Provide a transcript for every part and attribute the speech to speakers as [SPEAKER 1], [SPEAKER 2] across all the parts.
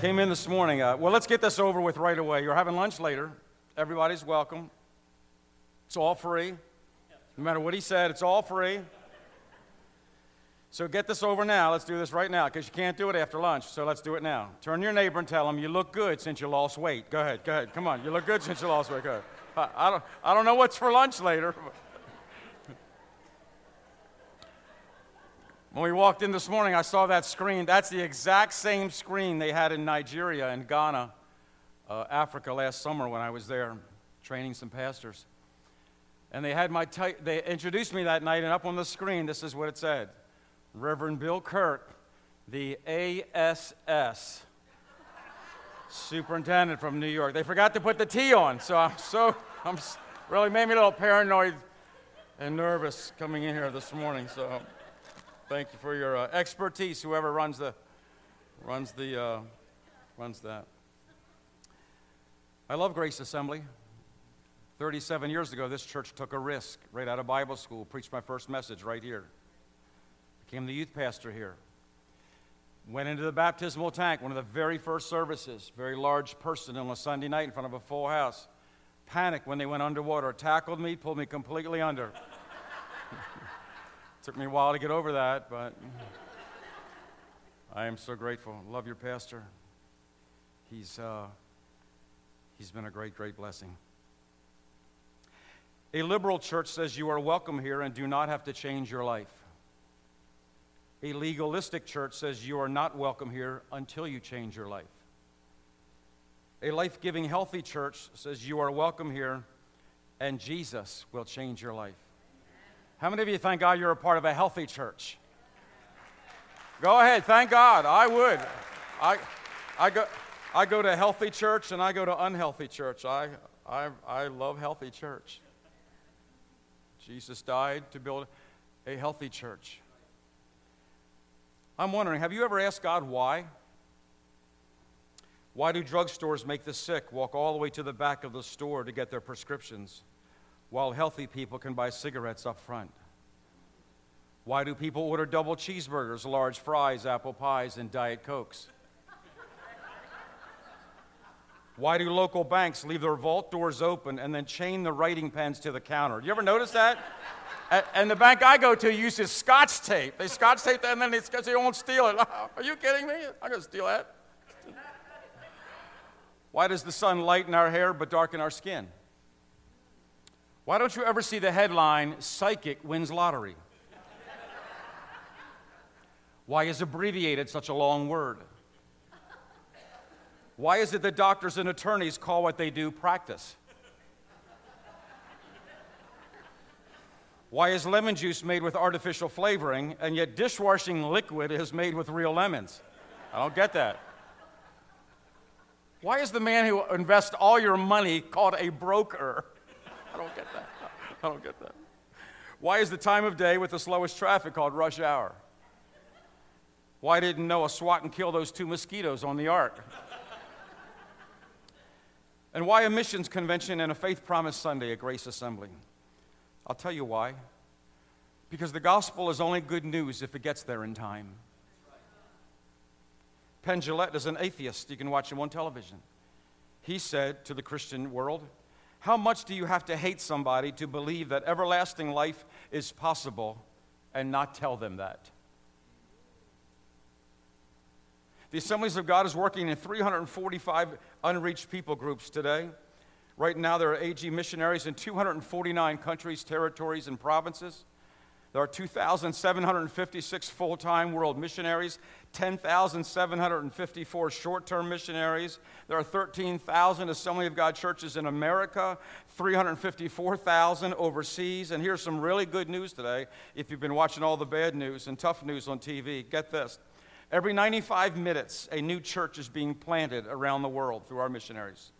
[SPEAKER 1] Came in this morning, uh, well, let's get this over with right away. You're having lunch later. Everybody's welcome. It's all free. No matter what he said, it's all free. So get this over now. Let's do this right now because you can't do it after lunch. So let's do it now. Turn your neighbor and tell him you look good since you lost weight. Go ahead. Go ahead. Come on. You look good since you lost weight. Go ahead. I, I don't, I don't know what's for lunch later. When we walked in this morning, I saw that screen. That's the exact same screen they had in Nigeria and Ghana, uh, Africa last summer when I was there training some pastors. And they had my t- they introduced me that night, and up on the screen, this is what it said: Reverend Bill Kirk, the ASS superintendent from New York. They forgot to put the T on, so I'm so I'm really made me a little paranoid and nervous coming in here this morning. So. Thank you for your uh, expertise, whoever runs the runs the uh, runs that. I love Grace Assembly. 37 years ago, this church took a risk right out of Bible school, preached my first message right here. Became the youth pastor here. Went into the baptismal tank, one of the very first services. Very large person on a Sunday night in front of a full house. Panicked when they went underwater, tackled me, pulled me completely under. Took me a while to get over that, but I am so grateful. Love your pastor. He's, uh, he's been a great, great blessing. A liberal church says you are welcome here and do not have to change your life. A legalistic church says you are not welcome here until you change your life. A life giving, healthy church says you are welcome here and Jesus will change your life. How many of you thank God you're a part of a healthy church? Go ahead, thank God. I would. I, I, go, I go to healthy church and I go to unhealthy church. I, I, I love healthy church. Jesus died to build a healthy church. I'm wondering have you ever asked God why? Why do drugstores make the sick walk all the way to the back of the store to get their prescriptions? While healthy people can buy cigarettes up front? Why do people order double cheeseburgers, large fries, apple pies, and Diet Cokes? Why do local banks leave their vault doors open and then chain the writing pens to the counter? You ever notice that? and the bank I go to uses scotch tape. They scotch tape that and then they, they won't steal it. Are you kidding me? I'm going to steal that. Why does the sun lighten our hair but darken our skin? Why don't you ever see the headline, Psychic Wins Lottery? Why is abbreviated such a long word? Why is it that doctors and attorneys call what they do practice? Why is lemon juice made with artificial flavoring and yet dishwashing liquid is made with real lemons? I don't get that. Why is the man who invests all your money called a broker? I don't get that. I don't get that. Why is the time of day with the slowest traffic called rush hour? Why didn't Noah swat and kill those two mosquitoes on the ark? and why a missions convention and a faith promise Sunday at Grace Assembly? I'll tell you why. Because the gospel is only good news if it gets there in time. Penn Jillette is an atheist. You can watch him on television. He said to the Christian world, how much do you have to hate somebody to believe that everlasting life is possible and not tell them that? The Assemblies of God is working in 345 unreached people groups today. Right now, there are AG missionaries in 249 countries, territories, and provinces. There are 2,756 full time world missionaries, 10,754 short term missionaries. There are 13,000 Assembly of God churches in America, 354,000 overseas. And here's some really good news today if you've been watching all the bad news and tough news on TV. Get this. Every 95 minutes, a new church is being planted around the world through our missionaries.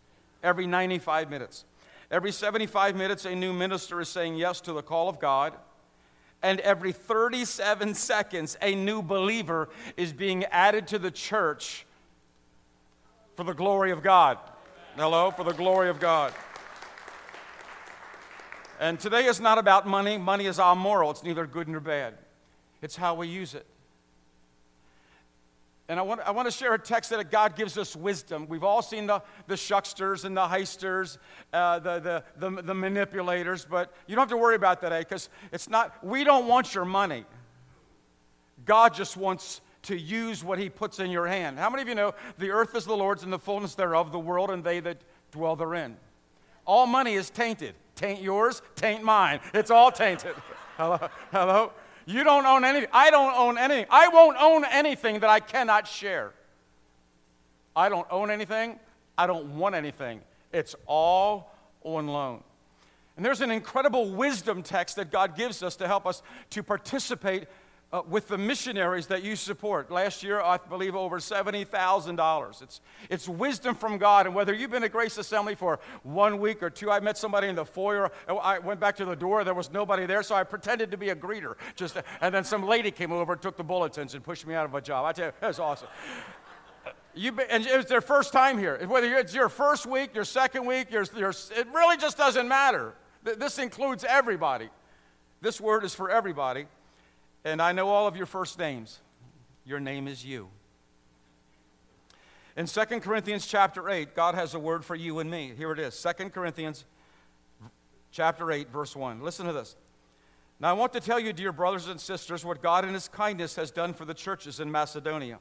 [SPEAKER 1] Every 95 minutes. Every 75 minutes, a new minister is saying yes to the call of God and every 37 seconds, a new believer is being added to the church for the glory of God. Hello? For the glory of God. And today is not about money. Money is amoral, it's neither good nor bad, it's how we use it. And I want, I want to share a text that God gives us wisdom. We've all seen the, the shucksters and the heisters, uh, the, the, the, the manipulators, but you don't have to worry about that because it's not, we don't want your money. God just wants to use what he puts in your hand. How many of you know the earth is the Lord's and the fullness thereof, the world and they that dwell therein? All money is tainted. Taint yours, taint mine. It's all tainted. Hello? Hello? You don't own anything. I don't own anything. I won't own anything that I cannot share. I don't own anything. I don't want anything. It's all on loan. And there's an incredible wisdom text that God gives us to help us to participate uh, with the missionaries that you support. Last year, I believe over $70,000. It's, it's wisdom from God. And whether you've been at Grace Assembly for one week or two, I met somebody in the foyer. I went back to the door. There was nobody there, so I pretended to be a greeter. Just, and then some lady came over took the bulletins and pushed me out of a job. I tell you, it was awesome. You, and it was their first time here. Whether it's your first week, your second week, your, your, it really just doesn't matter. This includes everybody. This word is for everybody. And I know all of your first names. Your name is you. In 2 Corinthians chapter 8, God has a word for you and me. Here it is 2 Corinthians chapter 8, verse 1. Listen to this. Now, I want to tell you, dear brothers and sisters, what God in His kindness has done for the churches in Macedonia.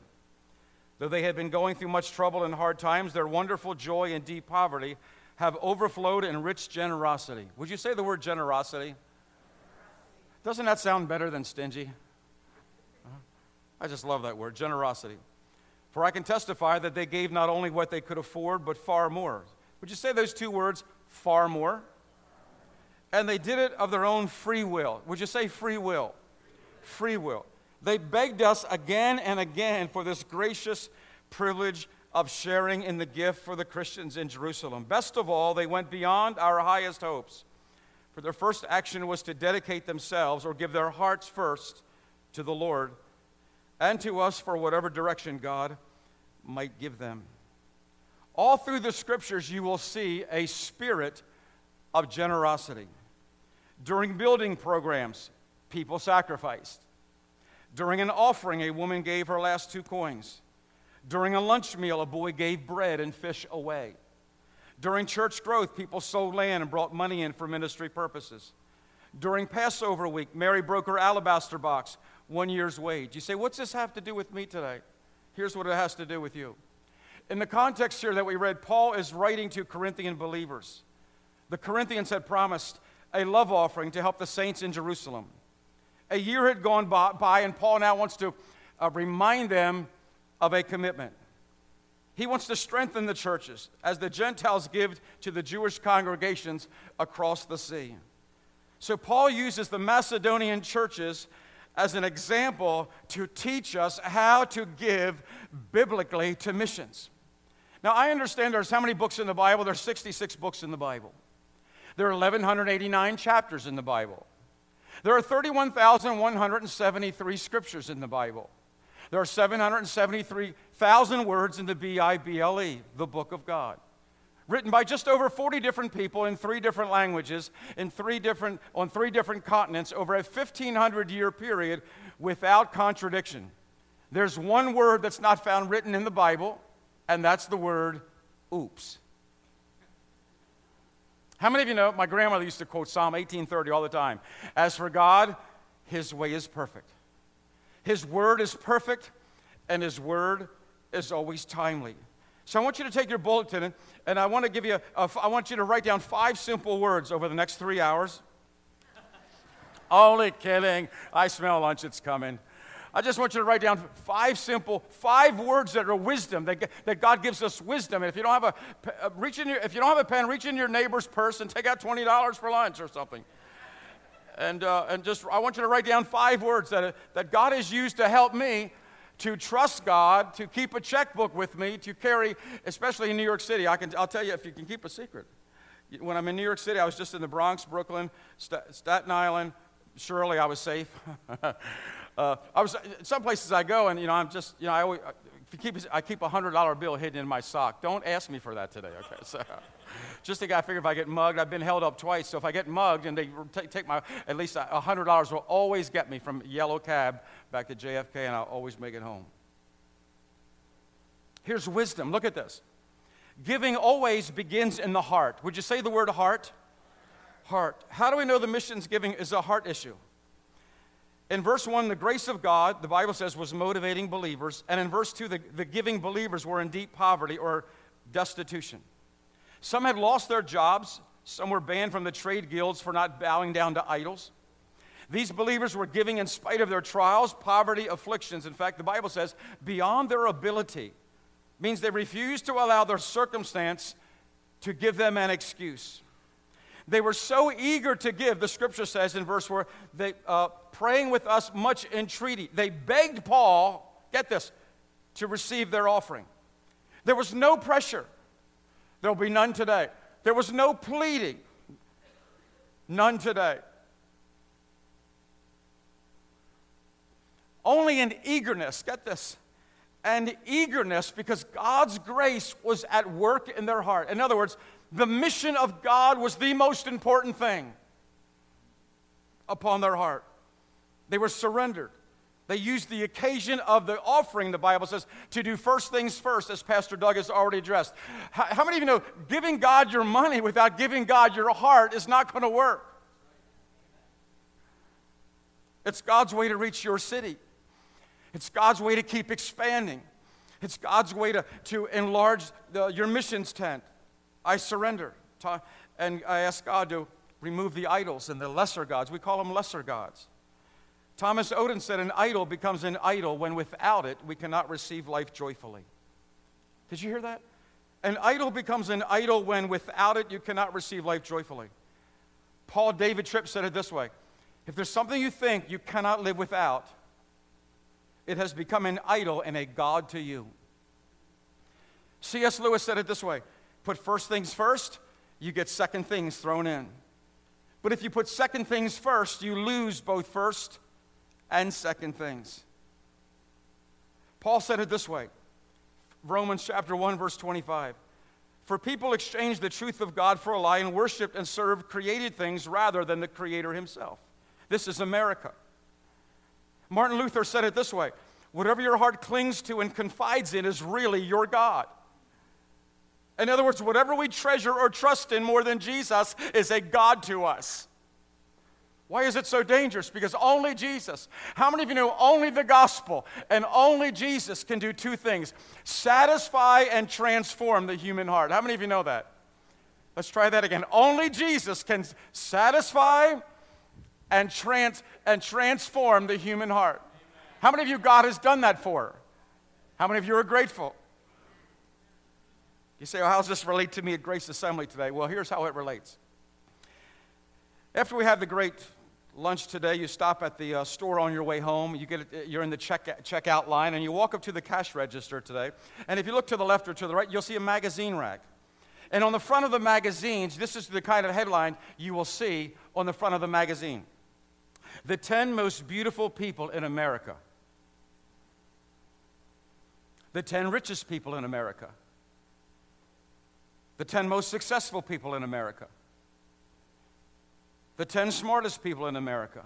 [SPEAKER 1] Though they have been going through much trouble and hard times, their wonderful joy and deep poverty have overflowed in rich generosity. Would you say the word generosity? Doesn't that sound better than stingy? I just love that word, generosity. For I can testify that they gave not only what they could afford, but far more. Would you say those two words, far more? And they did it of their own free will. Would you say free will? Free will. They begged us again and again for this gracious privilege of sharing in the gift for the Christians in Jerusalem. Best of all, they went beyond our highest hopes for their first action was to dedicate themselves or give their hearts first to the Lord and to us for whatever direction God might give them. All through the scriptures, you will see a spirit of generosity. During building programs, people sacrificed. During an offering, a woman gave her last two coins. During a lunch meal, a boy gave bread and fish away. During church growth, people sold land and brought money in for ministry purposes. During Passover week, Mary broke her alabaster box, one year's wage. You say, What's this have to do with me today? Here's what it has to do with you. In the context here that we read, Paul is writing to Corinthian believers. The Corinthians had promised a love offering to help the saints in Jerusalem. A year had gone by, and Paul now wants to uh, remind them of a commitment. He wants to strengthen the churches as the Gentiles give to the Jewish congregations across the sea. So, Paul uses the Macedonian churches as an example to teach us how to give biblically to missions. Now, I understand there's how many books in the Bible? There's 66 books in the Bible. There are 1,189 chapters in the Bible. There are 31,173 scriptures in the Bible. There are 773,000 words in the B I B L E, the Book of God. Written by just over 40 different people in three different languages, in three different, on three different continents over a 1,500 year period without contradiction. There's one word that's not found written in the Bible, and that's the word oops. How many of you know my grandmother used to quote Psalm 18:30 all the time? As for God, his way is perfect. His word is perfect, and His word is always timely. So I want you to take your bulletin, and I want to give you, a, I want you to write down five simple words over the next three hours. Only kidding. I smell lunch, it's coming. I just want you to write down five simple, five words that are wisdom, that, that God gives us wisdom. And if you don't have a, reach in your, if you don't have a pen, reach in your neighbor's purse and take out $20 for lunch or something and, uh, and just I want you to write down five words that, that God has used to help me to trust God, to keep a checkbook with me, to carry, especially in New York City. I can, I'll tell you if you can keep a secret. When I'm in New York City, I was just in the Bronx, Brooklyn, St- Staten Island. Surely I was safe. uh, I was some places I go, and you know, I'm just, you know, I always, keep, I keep a hundred dollar bill hidden in my sock. Don't ask me for that today, okay? So. Just think I figure if I get mugged, I've been held up twice. So if I get mugged and they take, take my, at least a $100 will always get me from yellow cab back to JFK and I'll always make it home. Here's wisdom. Look at this. Giving always begins in the heart. Would you say the word heart? Heart. How do we know the missions giving is a heart issue? In verse 1, the grace of God, the Bible says, was motivating believers. And in verse 2, the, the giving believers were in deep poverty or destitution. Some had lost their jobs, some were banned from the trade guilds for not bowing down to idols. These believers were giving in spite of their trials, poverty, afflictions. In fact, the Bible says, beyond their ability, means they refused to allow their circumstance to give them an excuse. They were so eager to give, the scripture says in verse 4, they, uh, praying with us much entreaty. They begged Paul, get this, to receive their offering. There was no pressure. There'll be none today. There was no pleading. None today. Only an eagerness, get this, and eagerness because God's grace was at work in their heart. In other words, the mission of God was the most important thing upon their heart. They were surrendered. They used the occasion of the offering, the Bible says, to do first things first, as Pastor Doug has already addressed. How, many of you know giving God your money without giving God your heart is not going to work? It's God's way to reach your city. It's God's way to keep expanding. It's God's way to, to enlarge the, your missions tent. I surrender. And I ask God to remove the idols and the lesser gods. We call them lesser gods. Thomas Oden said, An idol becomes an idol when without it we cannot receive life joyfully. Did you hear that? An idol becomes an idol when without it you cannot receive life joyfully. Paul David Tripp said it this way If there's something you think you cannot live without, it has become an idol and a God to you. C.S. Lewis said it this way Put first things first, you get second things thrown in. But if you put second things first, you lose both first and second things. Paul said it this way Romans chapter 1, verse 25. For people exchanged the truth of God for a lie and worshiped and served created things rather than the Creator Himself. This is America. Martin Luther said it this way Whatever your heart clings to and confides in is really your God. In other words, whatever we treasure or trust in more than Jesus is a God to us. Why is it so dangerous? Because only Jesus. How many of you know only the gospel and only Jesus can do two things satisfy and transform the human heart? How many of you know that? Let's try that again. Only Jesus can satisfy and, trans- and transform the human heart. How many of you God has done that for? How many of you are grateful? You say, well, how does this relate to me at Grace Assembly today? Well, here's how it relates. After we have the great lunch today, you stop at the uh, store on your way home. You get, you're in the check, checkout line, and you walk up to the cash register today. And if you look to the left or to the right, you'll see a magazine rack. And on the front of the magazines, this is the kind of headline you will see on the front of the magazine The 10 most beautiful people in America, the 10 richest people in America, the 10 most successful people in America the 10 smartest people in America.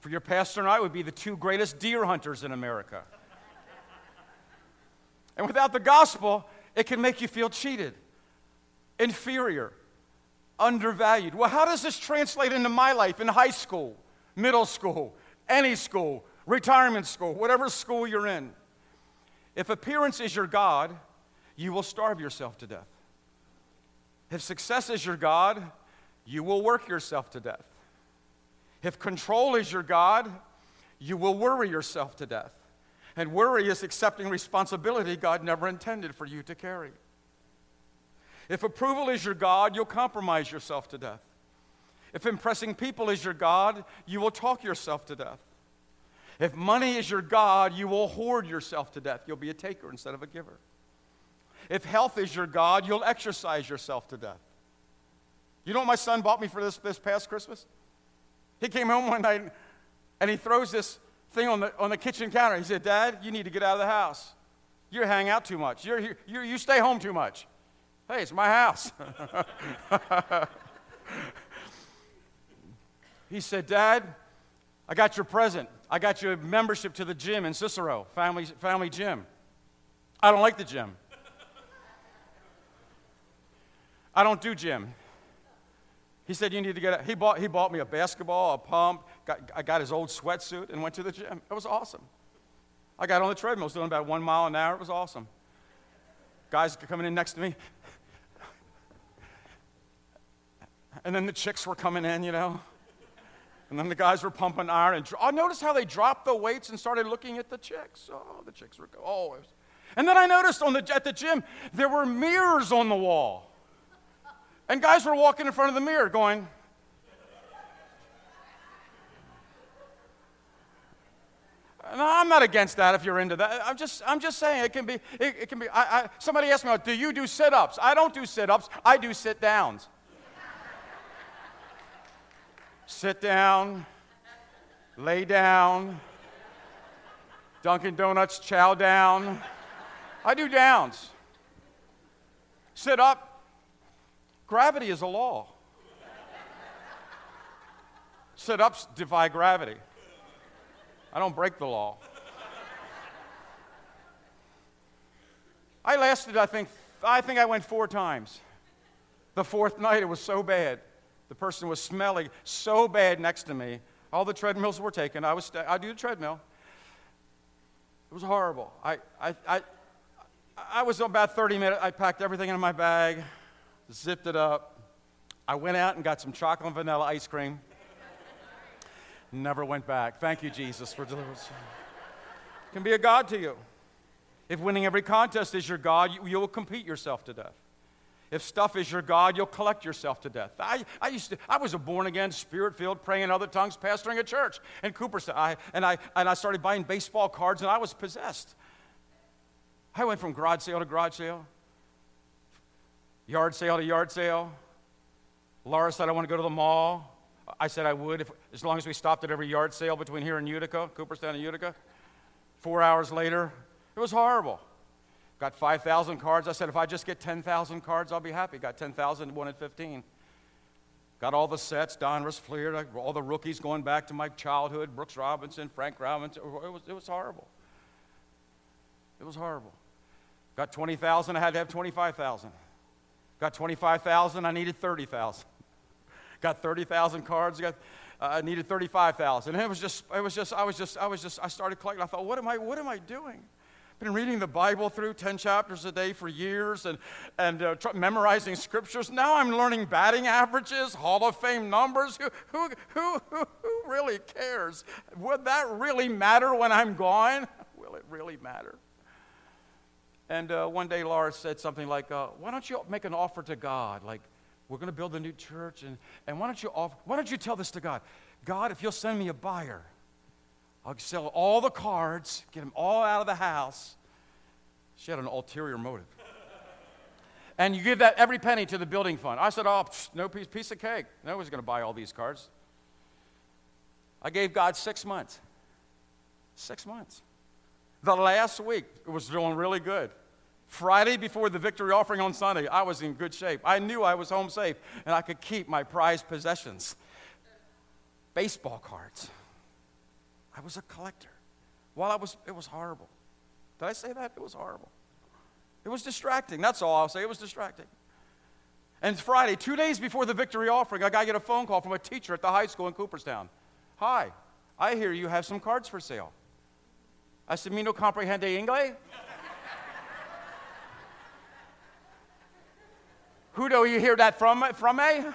[SPEAKER 1] For your pastor and I, would be the two greatest deer hunters in America. and without the gospel, it can make you feel cheated, inferior, undervalued. Well, how does this translate into my life in high school, middle school, any school, retirement school, whatever school you're in? If appearance is your God, you will starve yourself to death. If success is your God, you will work yourself to death. If control is your God, you will worry yourself to death. And worry is accepting responsibility God never intended for you to carry. If approval is your God, you'll compromise yourself to death. If impressing people is your God, you will talk yourself to death. If money is your God, you will hoard yourself to death. You'll be a taker instead of a giver. If health is your God, you'll exercise yourself to death. You know what my son bought me for this, this past Christmas? He came home one night and he throws this thing on the, on the kitchen counter. He said, Dad, you need to get out of the house. You hang out too much. You're, you you stay home too much. Hey, it's my house. he said, Dad, I got your present. I got your membership to the gym in Cicero, family, family gym. I don't like the gym. I don't do gym. He said, You need to get a, he bought, he bought me a basketball, a pump. Got, I got his old sweatsuit and went to the gym. It was awesome. I got on the treadmill, was doing about one mile an hour. It was awesome. Guys coming in next to me. And then the chicks were coming in, you know. And then the guys were pumping iron. And I noticed how they dropped the weights and started looking at the chicks. Oh, the chicks were, oh. And then I noticed on the, at the gym, there were mirrors on the wall. And guys were walking in front of the mirror going, No, I'm not against that if you're into that. I'm just, I'm just saying it can be, it, it can be. I, I, somebody asked me, do you do sit ups? I don't do sit ups, I do sit downs. sit down, lay down, Dunkin' Donuts chow down. I do downs. Sit up. Gravity is a law. Sit ups defy gravity. I don't break the law. I lasted, I think, I think I went four times. The fourth night, it was so bad. The person was smelling so bad next to me. All the treadmills were taken. I was, st- I do the treadmill. It was horrible. I, I, I, I was about 30 minutes. I packed everything in my bag, zipped it up. I went out and got some chocolate and vanilla ice cream. Never went back. Thank you, Jesus, for deliverance. Can be a God to you. If winning every contest is your God, you, you will compete yourself to death. If stuff is your God, you'll collect yourself to death. I, I used to, I was a born again, spirit filled, praying in other tongues, pastoring a church in Cooperstown. I, and, I, and I started buying baseball cards, and I was possessed. I went from garage sale to garage sale, yard sale to yard sale. Laura said, I want to go to the mall. I said I would, if, as long as we stopped at every yard sale between here and Utica, Cooperstown and Utica. Four hours later, it was horrible. Got 5,000 cards. I said, if I just get 10,000 cards, I'll be happy. Got 10,000, won at 15. Got all the sets, Donruss Fleer, all the rookies going back to my childhood, Brooks Robinson, Frank Robinson. It was, it was horrible. It was horrible. Got 20,000, I had to have 25,000. Got 25,000, I needed 30,000 got 30,000 cards. Got, uh, I needed 35,000. And it was just, it was just, I was just, I was just, I started collecting. I thought, what am I, what am I doing? Been reading the Bible through 10 chapters a day for years and, and uh, tr- memorizing scriptures. Now I'm learning batting averages, Hall of Fame numbers. Who, who, who, who, who really cares? Would that really matter when I'm gone? Will it really matter? And uh, one day Laura said something like, uh, Why don't you make an offer to God? Like, we're going to build a new church, and, and why, don't you offer, why don't you tell this to God? God, if you'll send me a buyer, I'll sell all the cards, get them all out of the house. She had an ulterior motive. and you give that every penny to the building fund. I said, oh, psh, no piece, piece of cake. Nobody's going to buy all these cards. I gave God six months. Six months. The last week, it was doing really good. Friday before the victory offering on Sunday, I was in good shape. I knew I was home safe and I could keep my prized possessions baseball cards. I was a collector. While I was, it was horrible. Did I say that? It was horrible. It was distracting. That's all I'll say. It was distracting. And Friday, two days before the victory offering, I got get a phone call from a teacher at the high school in Cooperstown. Hi, I hear you have some cards for sale. I said, "Me no comprehende inglés?" Who do you hear that from, from? I,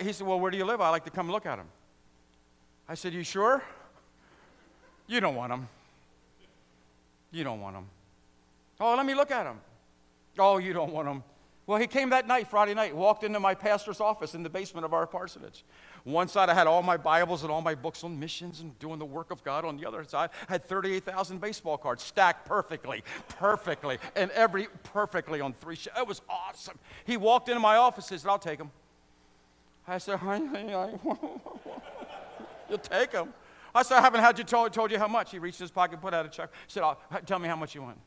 [SPEAKER 1] he said, Well, where do you live? I like to come look at them. I said, You sure? You don't want them. You don't want them. Oh, let me look at them. Oh, you don't want them. Well, he came that night, Friday night, walked into my pastor's office in the basement of our parsonage. One side, I had all my Bibles and all my books on missions and doing the work of God. On the other side, I had 38,000 baseball cards stacked perfectly, perfectly, and every perfectly on three. Sh- it was awesome. He walked into my office and said, I'll take them. I said, You'll take them. I said, I haven't had you told, told you how much. He reached his pocket, put out a check. He said, Tell me how much you want.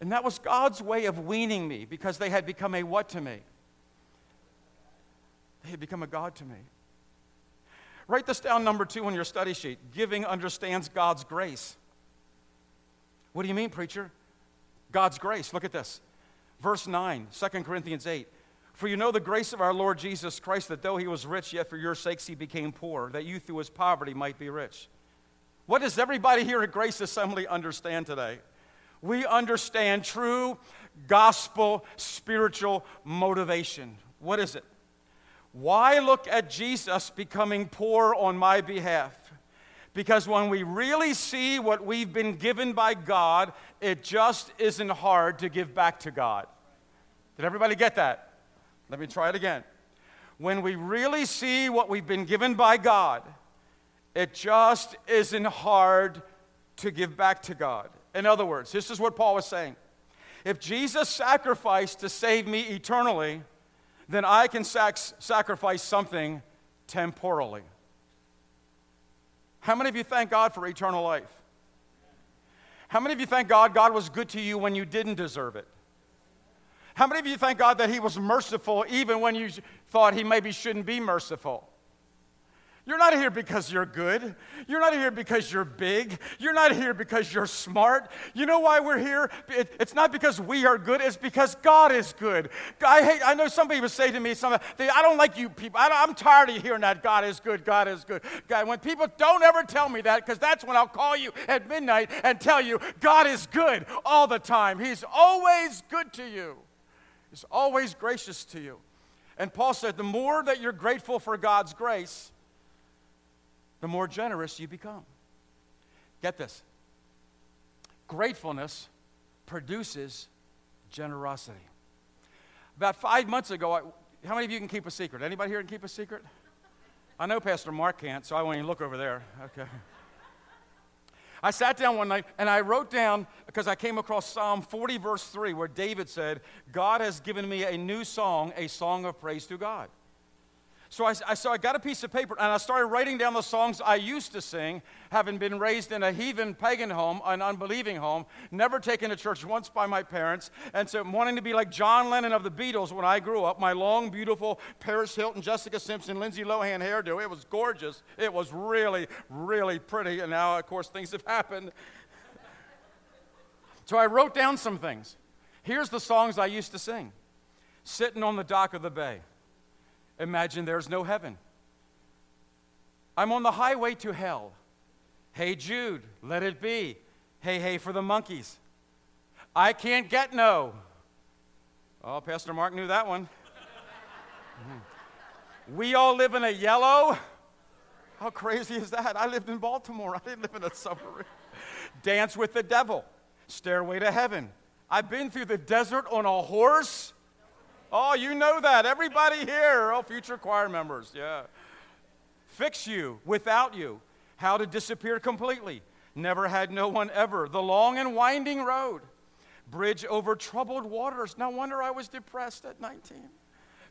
[SPEAKER 1] And that was God's way of weaning me because they had become a what to me? They had become a God to me. Write this down, number two, on your study sheet. Giving understands God's grace. What do you mean, preacher? God's grace. Look at this. Verse 9, 2 Corinthians 8. For you know the grace of our Lord Jesus Christ, that though he was rich, yet for your sakes he became poor, that you through his poverty might be rich. What does everybody here at Grace Assembly understand today? We understand true gospel spiritual motivation. What is it? Why look at Jesus becoming poor on my behalf? Because when we really see what we've been given by God, it just isn't hard to give back to God. Did everybody get that? Let me try it again. When we really see what we've been given by God, it just isn't hard to give back to God. In other words, this is what Paul was saying. If Jesus sacrificed to save me eternally, then I can sac- sacrifice something temporally. How many of you thank God for eternal life? How many of you thank God God was good to you when you didn't deserve it? How many of you thank God that He was merciful even when you thought He maybe shouldn't be merciful? You're not here because you're good. You're not here because you're big. You're not here because you're smart. You know why we're here? it's not because we are good, it's because God is good. I, hate, I know some people say to me, something, I don't like you people. I am tired of hearing that God is good, God is good. God, when people don't ever tell me that, because that's when I'll call you at midnight and tell you God is good all the time. He's always good to you, He's always gracious to you. And Paul said, the more that you're grateful for God's grace, the more generous you become. Get this gratefulness produces generosity. About five months ago, I, how many of you can keep a secret? Anybody here can keep a secret? I know Pastor Mark can't, so I won't even look over there. Okay. I sat down one night and I wrote down, because I came across Psalm 40, verse 3, where David said, God has given me a new song, a song of praise to God. So I, I, so I got a piece of paper and I started writing down the songs I used to sing, having been raised in a heathen pagan home, an unbelieving home, never taken to church once by my parents, and so wanting to be like John Lennon of the Beatles when I grew up. My long, beautiful Paris Hilton, Jessica Simpson, Lindsay Lohan hairdo. It was gorgeous. It was really, really pretty. And now, of course, things have happened. so I wrote down some things. Here's the songs I used to sing Sitting on the dock of the bay. Imagine there's no heaven. I'm on the highway to hell. Hey Jude, let it be. Hey, hey for the Monkees. I can't get no. Oh, Pastor Mark knew that one. Mm-hmm. we all live in a yellow. How crazy is that? I lived in Baltimore. I didn't live in a suburb. Dance with the devil. Stairway to heaven. I've been through the desert on a horse. Oh, you know that. Everybody here. Oh, future choir members. Yeah. Fix you without you. How to disappear completely. Never had no one ever. The long and winding road. Bridge over troubled waters. No wonder I was depressed at 19.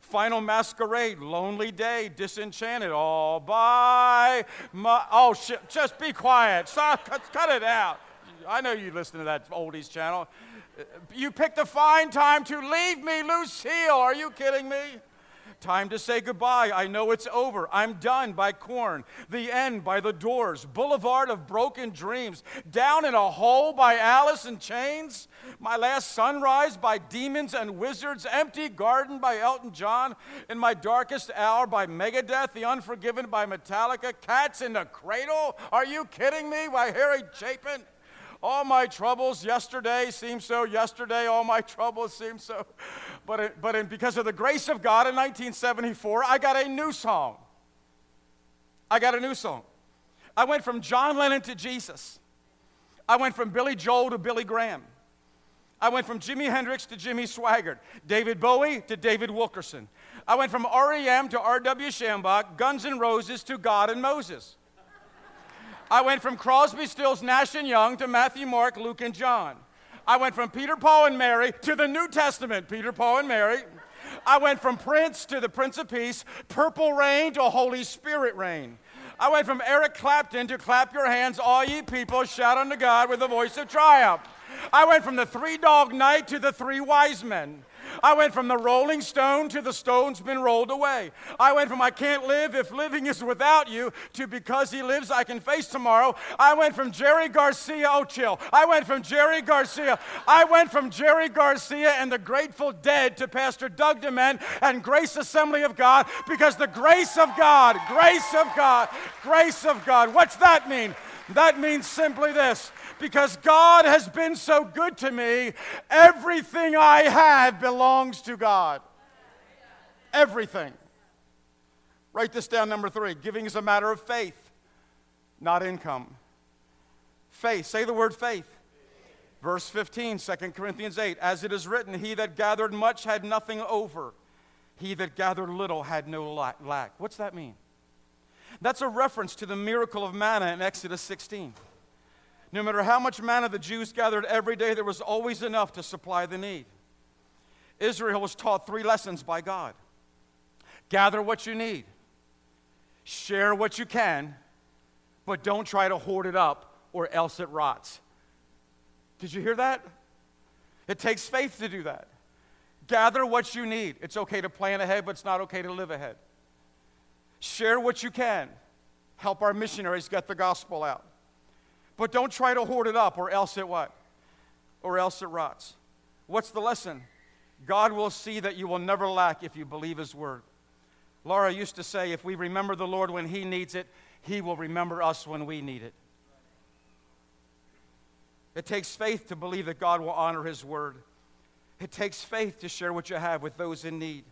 [SPEAKER 1] Final masquerade, lonely day, disenchanted, all by my. Oh, shit, just be quiet. Stop, cut, cut it out. I know you listen to that oldies channel. You picked a fine time to leave me, Lucille. Are you kidding me? Time to say goodbye. I know it's over. I'm done by Korn. The end by the doors. Boulevard of broken dreams. Down in a hole by Alice in Chains. My last sunrise by Demons and Wizards. Empty Garden by Elton John. In my darkest hour by Megadeth. The Unforgiven by Metallica. Cats in the Cradle. Are you kidding me? By Harry Chapin. All my troubles yesterday seem so yesterday, all my troubles seem so. But, it, but because of the grace of God in 1974, I got a new song. I got a new song. I went from John Lennon to Jesus. I went from Billy Joel to Billy Graham. I went from Jimi Hendrix to Jimmy Swaggart, David Bowie to David Wilkerson. I went from REM to R.W. Schambach, Guns N' Roses to God and Moses. I went from Crosby, Stills, Nash and Young to Matthew, Mark, Luke, and John. I went from Peter, Paul, and Mary to the New Testament, Peter, Paul, and Mary. I went from Prince to the Prince of Peace, Purple Rain to Holy Spirit Rain. I went from Eric Clapton to Clap Your Hands, All Ye People, Shout unto God with a voice of triumph. I went from the three dog night to the three wise men. I went from the rolling stone to the stone's been rolled away. I went from I can't live if living is without you to because he lives I can face tomorrow. I went from Jerry Garcia, oh chill. I went from Jerry Garcia. I went from Jerry Garcia and the Grateful Dead to Pastor Doug DeMent and Grace Assembly of God because the grace of God, grace of God, grace of God. What's that mean? That means simply this because God has been so good to me, everything I have belongs to God. Everything. Write this down, number three. Giving is a matter of faith, not income. Faith. Say the word faith. Verse 15, 2 Corinthians 8. As it is written, He that gathered much had nothing over, he that gathered little had no lack. What's that mean? That's a reference to the miracle of manna in Exodus 16. No matter how much manna the Jews gathered every day, there was always enough to supply the need. Israel was taught three lessons by God gather what you need, share what you can, but don't try to hoard it up or else it rots. Did you hear that? It takes faith to do that. Gather what you need. It's okay to plan ahead, but it's not okay to live ahead. Share what you can. Help our missionaries get the gospel out. But don't try to hoard it up or else it what? Or else it rots. What's the lesson? God will see that you will never lack if you believe his word. Laura used to say, if we remember the Lord when he needs it, he will remember us when we need it. It takes faith to believe that God will honor his word. It takes faith to share what you have with those in need.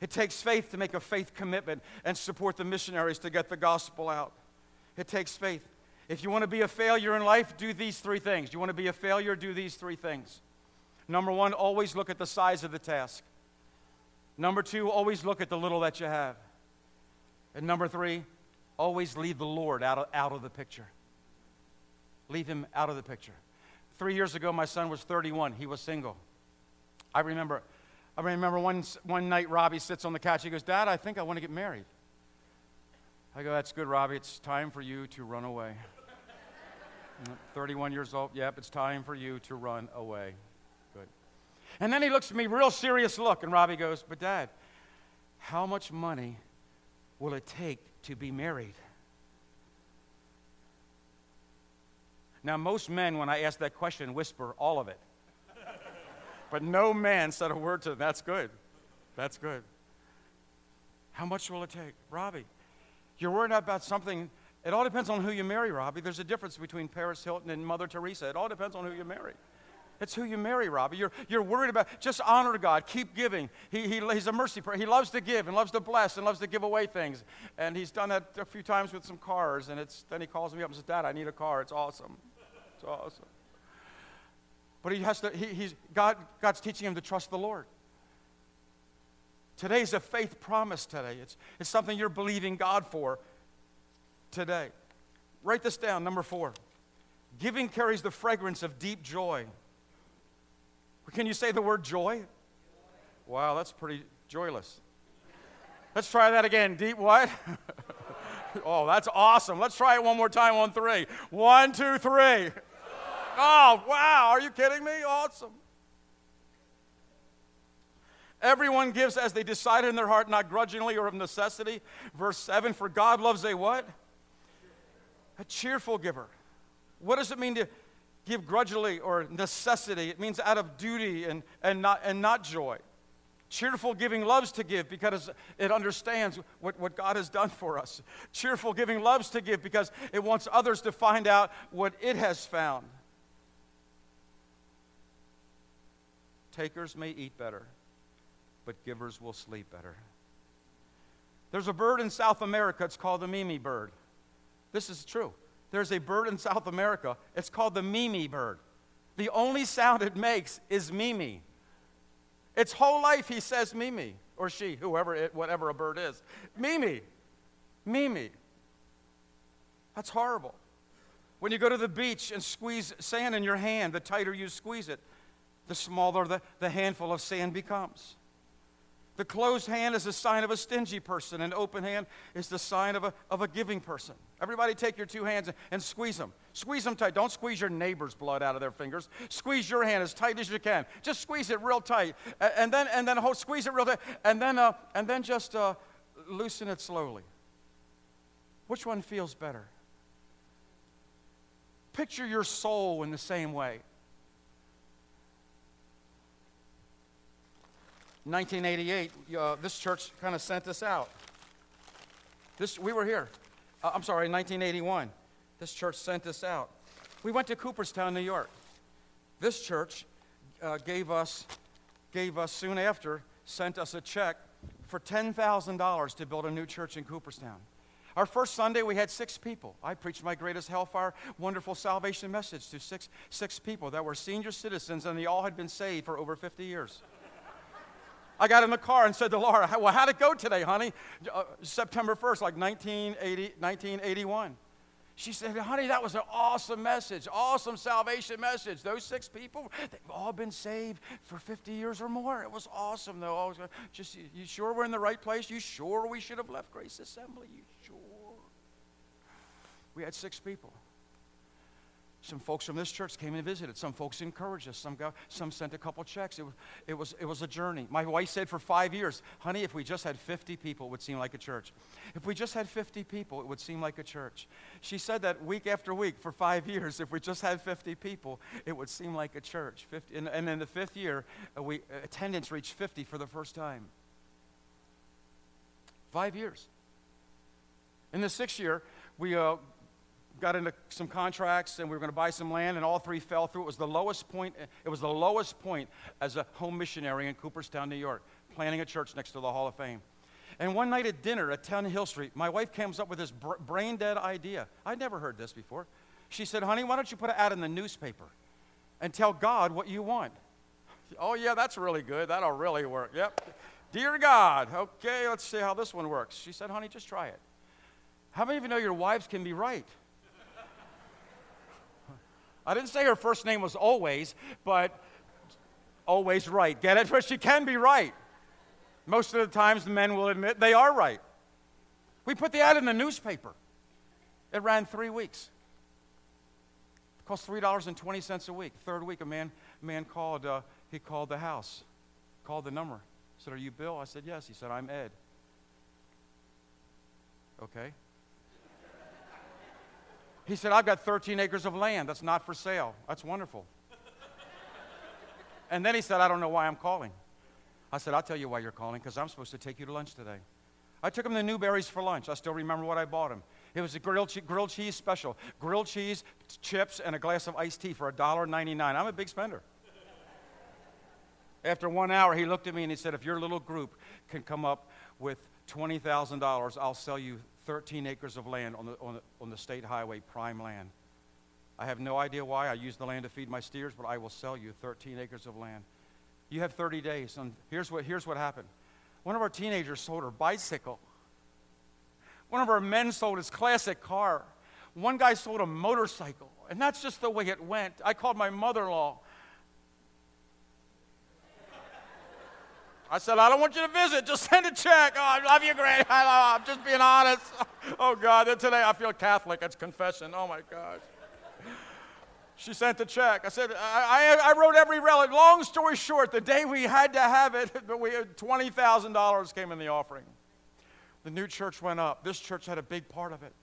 [SPEAKER 1] It takes faith to make a faith commitment and support the missionaries to get the gospel out. It takes faith. If you want to be a failure in life, do these three things. You want to be a failure, do these three things. Number one, always look at the size of the task. Number two, always look at the little that you have. And number three, always leave the Lord out of, out of the picture. Leave him out of the picture. Three years ago, my son was 31. He was single. I remember, I remember one, one night Robbie sits on the couch. He goes, Dad, I think I want to get married. I go, That's good, Robbie. It's time for you to run away. 31 years old. Yep, it's time for you to run away. Good. And then he looks at me, real serious look, and Robbie goes, But, Dad, how much money will it take to be married? Now, most men, when I ask that question, whisper all of it. But no man said a word to them. That's good. That's good. How much will it take? Robbie, you're worried about something. It all depends on who you marry, Robbie. There's a difference between Paris Hilton and Mother Teresa. It all depends on who you marry. It's who you marry, Robbie. You're, you're worried about, just honor God. Keep giving. He, he, he's a mercy prayer. He loves to give and loves to bless and loves to give away things. And he's done that a few times with some cars. And it's, then he calls me up and says, Dad, I need a car. It's awesome. It's awesome. But he has to, he, he's, God, God's teaching him to trust the Lord. Today's a faith promise today. It's, it's something you're believing God for today. Write this down, number four. Giving carries the fragrance of deep joy. Can you say the word joy? Wow, that's pretty joyless. Let's try that again. Deep what? oh, that's awesome. Let's try it one more time on three. One, two, three. Oh, wow. Are you kidding me? Awesome. Everyone gives as they decide in their heart, not grudgingly or of necessity. Verse 7 For God loves a what? A cheerful giver. What does it mean to give grudgingly or necessity? It means out of duty and, and, not, and not joy. Cheerful giving loves to give because it understands what, what God has done for us. Cheerful giving loves to give because it wants others to find out what it has found. Takers may eat better, but givers will sleep better. There's a bird in South America, it's called the Mimi bird. This is true. There's a bird in South America, it's called the Mimi bird. The only sound it makes is Mimi. Its whole life he says Mimi, or she, whoever it, whatever a bird is. Mimi. Mimi. That's horrible. When you go to the beach and squeeze sand in your hand, the tighter you squeeze it, the smaller the, the handful of sand becomes. The closed hand is a sign of a stingy person. An open hand is the sign of a, of a giving person. Everybody take your two hands and, and squeeze them. Squeeze them tight. Don't squeeze your neighbor's blood out of their fingers. Squeeze your hand as tight as you can. Just squeeze it real tight. And, and then, and then hold, squeeze it real tight. And then, uh, and then just uh, loosen it slowly. Which one feels better? Picture your soul in the same way. 1988, uh, this church kind of sent us out. This, we were here. Uh, I'm sorry, 1981. This church sent us out. We went to Cooperstown, New York. This church uh, gave us, gave us soon after, sent us a check for $10,000 to build a new church in Cooperstown. Our first Sunday, we had six people. I preached my greatest hellfire, wonderful salvation message to six, six people that were senior citizens, and they all had been saved for over 50 years. I got in the car and said to Laura, Well, how'd it go today, honey? Uh, September 1st, like 1980, 1981. She said, Honey, that was an awesome message, awesome salvation message. Those six people, they've all been saved for 50 years or more. It was awesome, though. I was Just, you sure we're in the right place? You sure we should have left Grace Assembly? You sure? We had six people. Some folks from this church came and visited. Some folks encouraged us. Some, got, some sent a couple checks. It was, it, was, it was a journey. My wife said for five years, honey, if we just had 50 people, it would seem like a church. If we just had 50 people, it would seem like a church. She said that week after week for five years. If we just had 50 people, it would seem like a church. 50, and, and in the fifth year, uh, we, uh, attendance reached 50 for the first time. Five years. In the sixth year, we uh, got into some contracts and we were going to buy some land and all three fell through. It was the lowest point, it was the lowest point as a home missionary in Cooperstown, New York, planning a church next to the Hall of Fame. And one night at dinner at 10 Hill Street, my wife comes up with this br- brain dead idea. I'd never heard this before. She said, Honey, why don't you put an ad in the newspaper and tell God what you want? Oh, yeah, that's really good. That'll really work. Yep. Dear God, okay, let's see how this one works. She said, Honey, just try it. How many of you know your wives can be right? I didn't say her first name was always, but always right. Get it? But she can be right. Most of the times, the men will admit they are right. We put the ad in the newspaper. It ran three weeks. It cost $3.20 a week. Third week, a man, man called, uh, he called the house, called the number. said, Are you Bill? I said, Yes. He said, I'm Ed. Okay. He said, I've got 13 acres of land that's not for sale. That's wonderful. and then he said, I don't know why I'm calling. I said, I'll tell you why you're calling, because I'm supposed to take you to lunch today. I took him to Newberry's for lunch. I still remember what I bought him. It was a grilled, che- grilled cheese special grilled cheese, chips, and a glass of iced tea for $1.99. I'm a big spender. After one hour, he looked at me and he said, If your little group can come up with $20,000, I'll sell you 13 acres of land on the, on the, on the state highway, prime land. I have no idea why. I use the land to feed my steers, but I will sell you 13 acres of land. You have 30 days. And here's what, here's what happened one of our teenagers sold her bicycle, one of our men sold his classic car, one guy sold a motorcycle. And that's just the way it went. I called my mother in law. I said, I don't want you to visit. Just send a check. Oh, I love you, Granny. I am just being honest. Oh, God. Then today I feel Catholic. It's confession. Oh, my gosh. She sent the check. I said, I, I, I wrote every relic. Long story short, the day we had to have it, but we had $20,000 came in the offering. The new church went up. This church had a big part of it.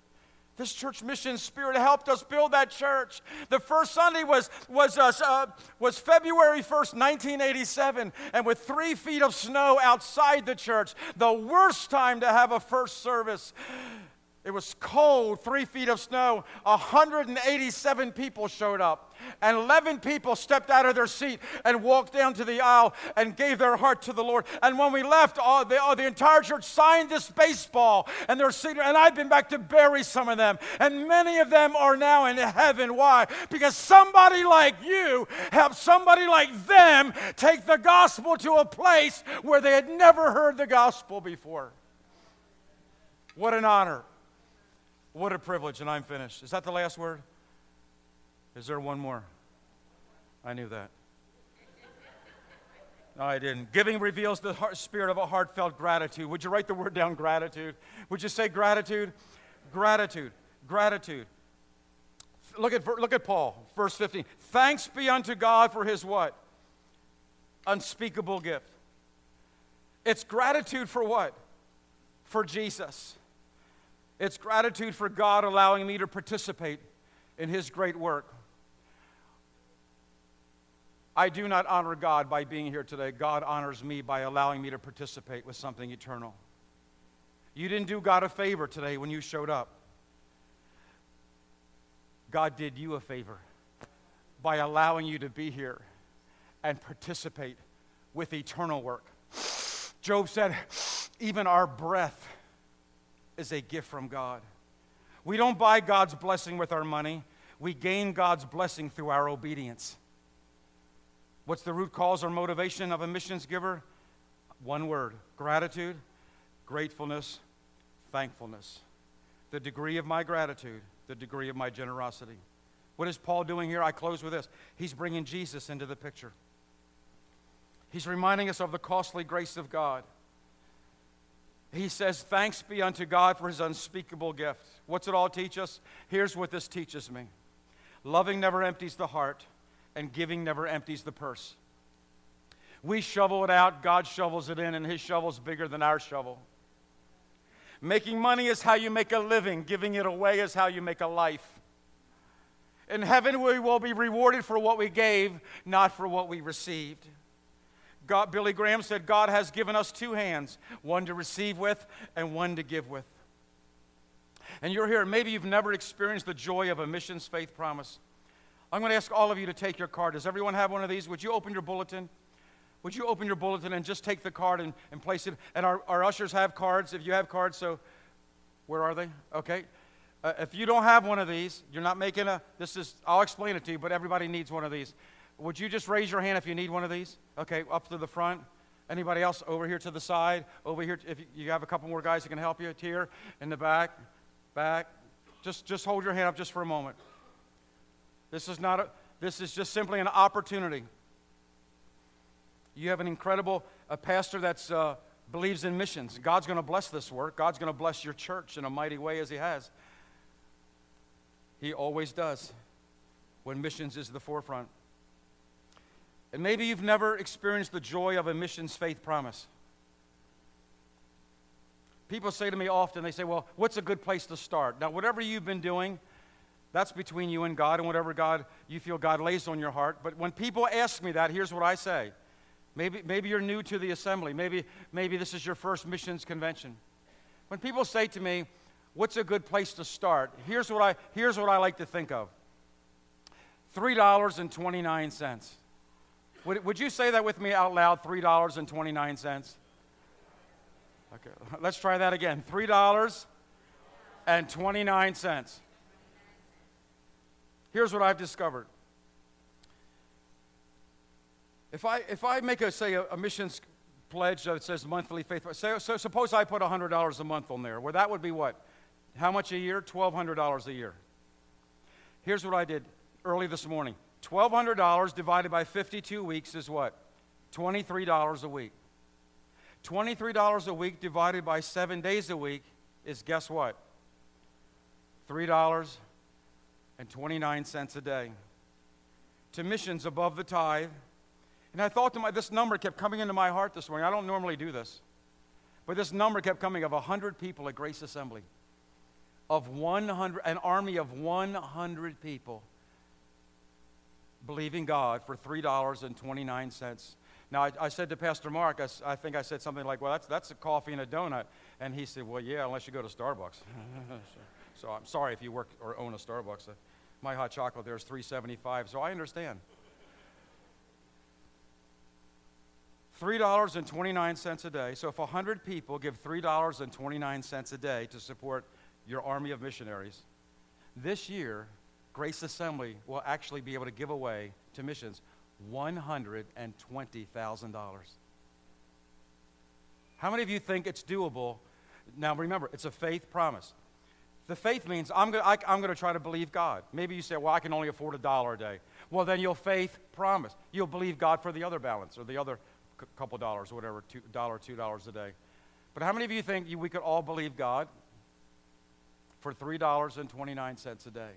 [SPEAKER 1] This church mission spirit helped us build that church. The first Sunday was, was, uh, uh, was February 1st, 1987, and with three feet of snow outside the church, the worst time to have a first service. It was cold, three feet of snow. 187 people showed up, and 11 people stepped out of their seat and walked down to the aisle and gave their heart to the Lord. And when we left, all the, all the entire church signed this baseball, and they're sitting, and I've been back to bury some of them, and many of them are now in heaven. Why? Because somebody like you helped somebody like them take the gospel to a place where they had never heard the gospel before. What an honor. What a privilege, and I'm finished. Is that the last word? Is there one more? I knew that. No, I didn't. Giving reveals the heart, spirit of a heartfelt gratitude. Would you write the word down, gratitude? Would you say gratitude? Gratitude. Gratitude. Look at, look at Paul, verse 15. Thanks be unto God for his what? Unspeakable gift. It's gratitude for what? For Jesus. It's gratitude for God allowing me to participate in his great work. I do not honor God by being here today. God honors me by allowing me to participate with something eternal. You didn't do God a favor today when you showed up. God did you a favor by allowing you to be here and participate with eternal work. Job said, even our breath is a gift from God. We don't buy God's blessing with our money, we gain God's blessing through our obedience. What's the root cause or motivation of a missions giver? One word gratitude, gratefulness, thankfulness. The degree of my gratitude, the degree of my generosity. What is Paul doing here? I close with this. He's bringing Jesus into the picture. He's reminding us of the costly grace of God. He says, Thanks be unto God for his unspeakable gift. What's it all teach us? Here's what this teaches me loving never empties the heart, and giving never empties the purse. We shovel it out, God shovels it in, and his shovel's bigger than our shovel. Making money is how you make a living, giving it away is how you make a life. In heaven, we will be rewarded for what we gave, not for what we received. God, Billy Graham said, God has given us two hands, one to receive with and one to give with. And you're here, maybe you've never experienced the joy of a missions faith promise. I'm going to ask all of you to take your card. Does everyone have one of these? Would you open your bulletin? Would you open your bulletin and just take the card and, and place it? And our, our ushers have cards if you have cards, so where are they? Okay. Uh, if you don't have one of these, you're not making a, this is, I'll explain it to you, but everybody needs one of these. Would you just raise your hand if you need one of these? Okay, up to the front. Anybody else over here to the side? Over here, if you have a couple more guys that can help you, here, in the back, back. Just, just hold your hand up just for a moment. This is not a, this is just simply an opportunity. You have an incredible a pastor that uh, believes in missions. God's going to bless this work. God's going to bless your church in a mighty way as He has. He always does when missions is the forefront. And maybe you've never experienced the joy of a missions faith promise. People say to me often, they say, Well, what's a good place to start? Now, whatever you've been doing, that's between you and God and whatever God you feel God lays on your heart. But when people ask me that, here's what I say. Maybe, maybe you're new to the assembly. Maybe, maybe this is your first missions convention. When people say to me, What's a good place to start? Here's what I, here's what I like to think of $3.29. Would, would you say that with me out loud? $3.29. Okay, let's try that again. $3.29. Here's what I've discovered. If I, if I make a, say, a, a missions pledge that says monthly faith, so suppose I put $100 a month on there, where that would be what? How much a year? $1,200 a year. Here's what I did early this morning $1,200 divided by 52 weeks is what? $23 a week. $23 a week divided by seven days a week is guess what? $3.29 a day. To missions above the tithe. And I thought to my, this number kept coming into my heart this morning. I don't normally do this. But this number kept coming of 100 people at Grace Assembly. Of 100, an army of 100 people believing God for $3.29. Now, I, I, said to Pastor Mark, I, I, think I said something like, well, that's, that's a coffee and a donut. And he said, well, yeah, unless you go to Starbucks. so, I'm sorry if you work or own a Starbucks. Uh, my hot chocolate there is 375 so I understand. $3.29 a day. So if 100 people give $3.29 a day to support your army of missionaries, this year Grace Assembly will actually be able to give away to missions $120,000. How many of you think it's doable? Now remember, it's a faith promise. The faith means I'm going to try to believe God. Maybe you say, well, I can only afford a dollar a day. Well, then you'll faith promise. You'll believe God for the other balance or the other a couple dollars, whatever, two, dollar, two dollars a day. But how many of you think we could all believe God for $3.29 a day?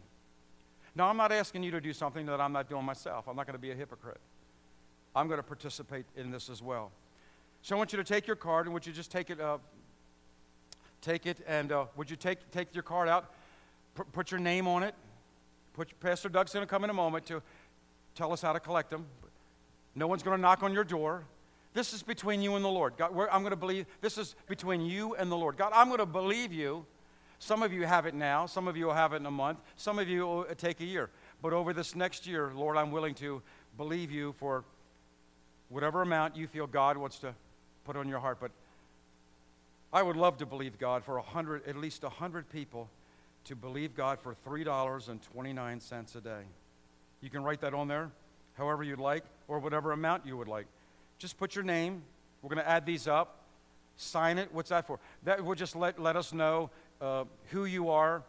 [SPEAKER 1] Now, I'm not asking you to do something that I'm not doing myself. I'm not going to be a hypocrite. I'm going to participate in this as well. So I want you to take your card, and would you just take it, uh, take it, and uh, would you take, take your card out, p- put your name on it. Put, Pastor Doug's going to come in a moment to tell us how to collect them. No one's going to knock on your door. This is between you and the Lord. God, I'm going to believe this is between you and the Lord. God, I'm going to believe you. Some of you have it now. Some of you will have it in a month. Some of you will take a year. But over this next year, Lord, I'm willing to believe you for whatever amount you feel God wants to put on your heart. But I would love to believe God for a hundred, at least a hundred people, to believe God for three dollars and twenty-nine cents a day. You can write that on there, however you'd like, or whatever amount you would like. Just put your name. We're going to add these up. Sign it. What's that for? That will just let, let us know uh, who you are,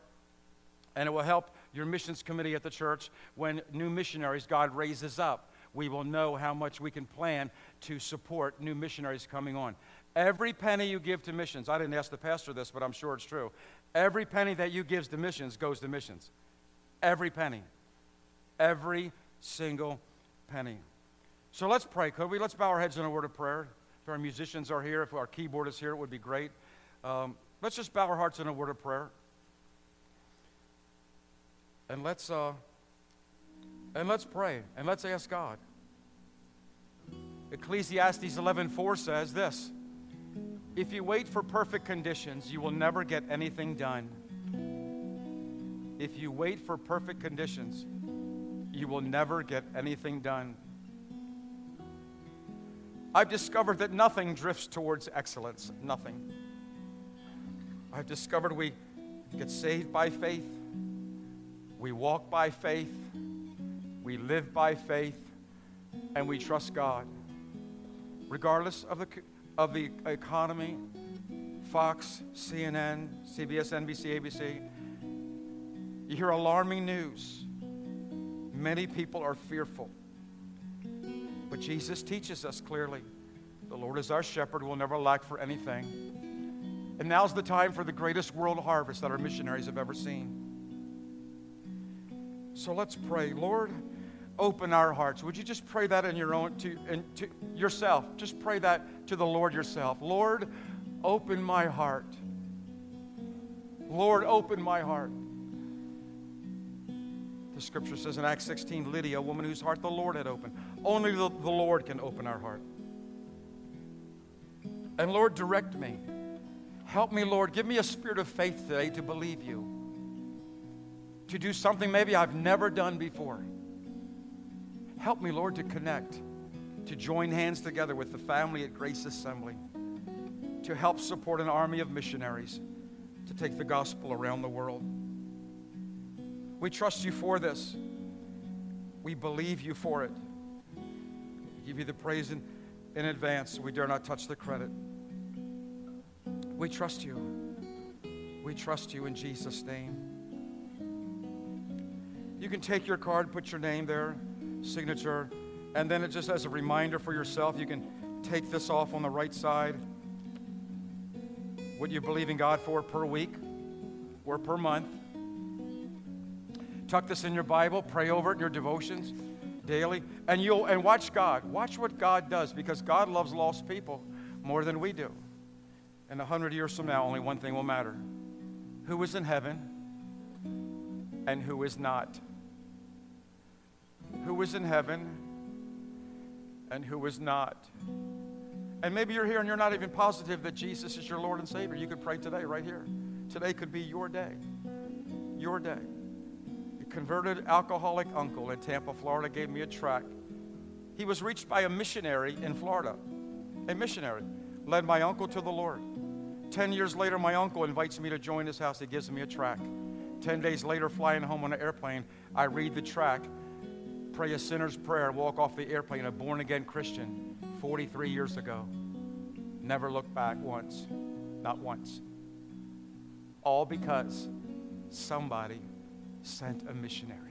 [SPEAKER 1] and it will help your missions committee at the church when new missionaries God raises up we will know how much we can plan to support new missionaries coming on. Every penny you give to missions, I didn't ask the pastor this, but I'm sure it's true. Every penny that you give to missions goes to missions. Every penny. Every single penny. So let's pray, could we? Let's bow our heads in a word of prayer. If our musicians are here, if our keyboard is here, it would be great. Um, let's just bow our hearts in a word of prayer. And let's. Uh, and let's pray and let's ask God. Ecclesiastes 11:4 says this: If you wait for perfect conditions, you will never get anything done. If you wait for perfect conditions, you will never get anything done. I've discovered that nothing drifts towards excellence. Nothing. I've discovered we get saved by faith, we walk by faith, we live by faith and we trust God. Regardless of the, of the economy, Fox, CNN, CBS, NBC, ABC, you hear alarming news. Many people are fearful. But Jesus teaches us clearly the Lord is our shepherd, we'll never lack for anything. And now's the time for the greatest world harvest that our missionaries have ever seen. So let's pray. Lord, open our hearts. Would you just pray that in your own to, in, to yourself? Just pray that to the Lord yourself. Lord, open my heart. Lord, open my heart. The scripture says in Acts 16, Lydia, a woman whose heart the Lord had opened. Only the, the Lord can open our heart. And Lord, direct me. Help me, Lord. Give me a spirit of faith today to believe you, to do something maybe I've never done before. Help me, Lord, to connect, to join hands together with the family at Grace Assembly, to help support an army of missionaries to take the gospel around the world. We trust you for this. We believe you for it. We give you the praise in, in advance. We dare not touch the credit. We trust you. We trust you in Jesus' name. You can take your card, put your name there signature. And then it just as a reminder for yourself, you can take this off on the right side. What you believe in God for per week or per month. Tuck this in your Bible, pray over it in your devotions daily, and you'll and watch God. Watch what God does because God loves lost people more than we do. And a hundred years from now, only one thing will matter: who is in heaven and who is not who is in heaven and who is not. And maybe you're here and you're not even positive that Jesus is your Lord and Savior. You could pray today, right here. Today could be your day. Your day. A converted alcoholic uncle in Tampa, Florida, gave me a tract. He was reached by a missionary in Florida. A missionary led my uncle to the Lord. Ten years later, my uncle invites me to join his house. He gives me a tract. Ten days later, flying home on an airplane, I read the tract, pray a sinner's prayer and walk off the airplane, a born again Christian 43 years ago. Never looked back once, not once. All because somebody sent a missionary.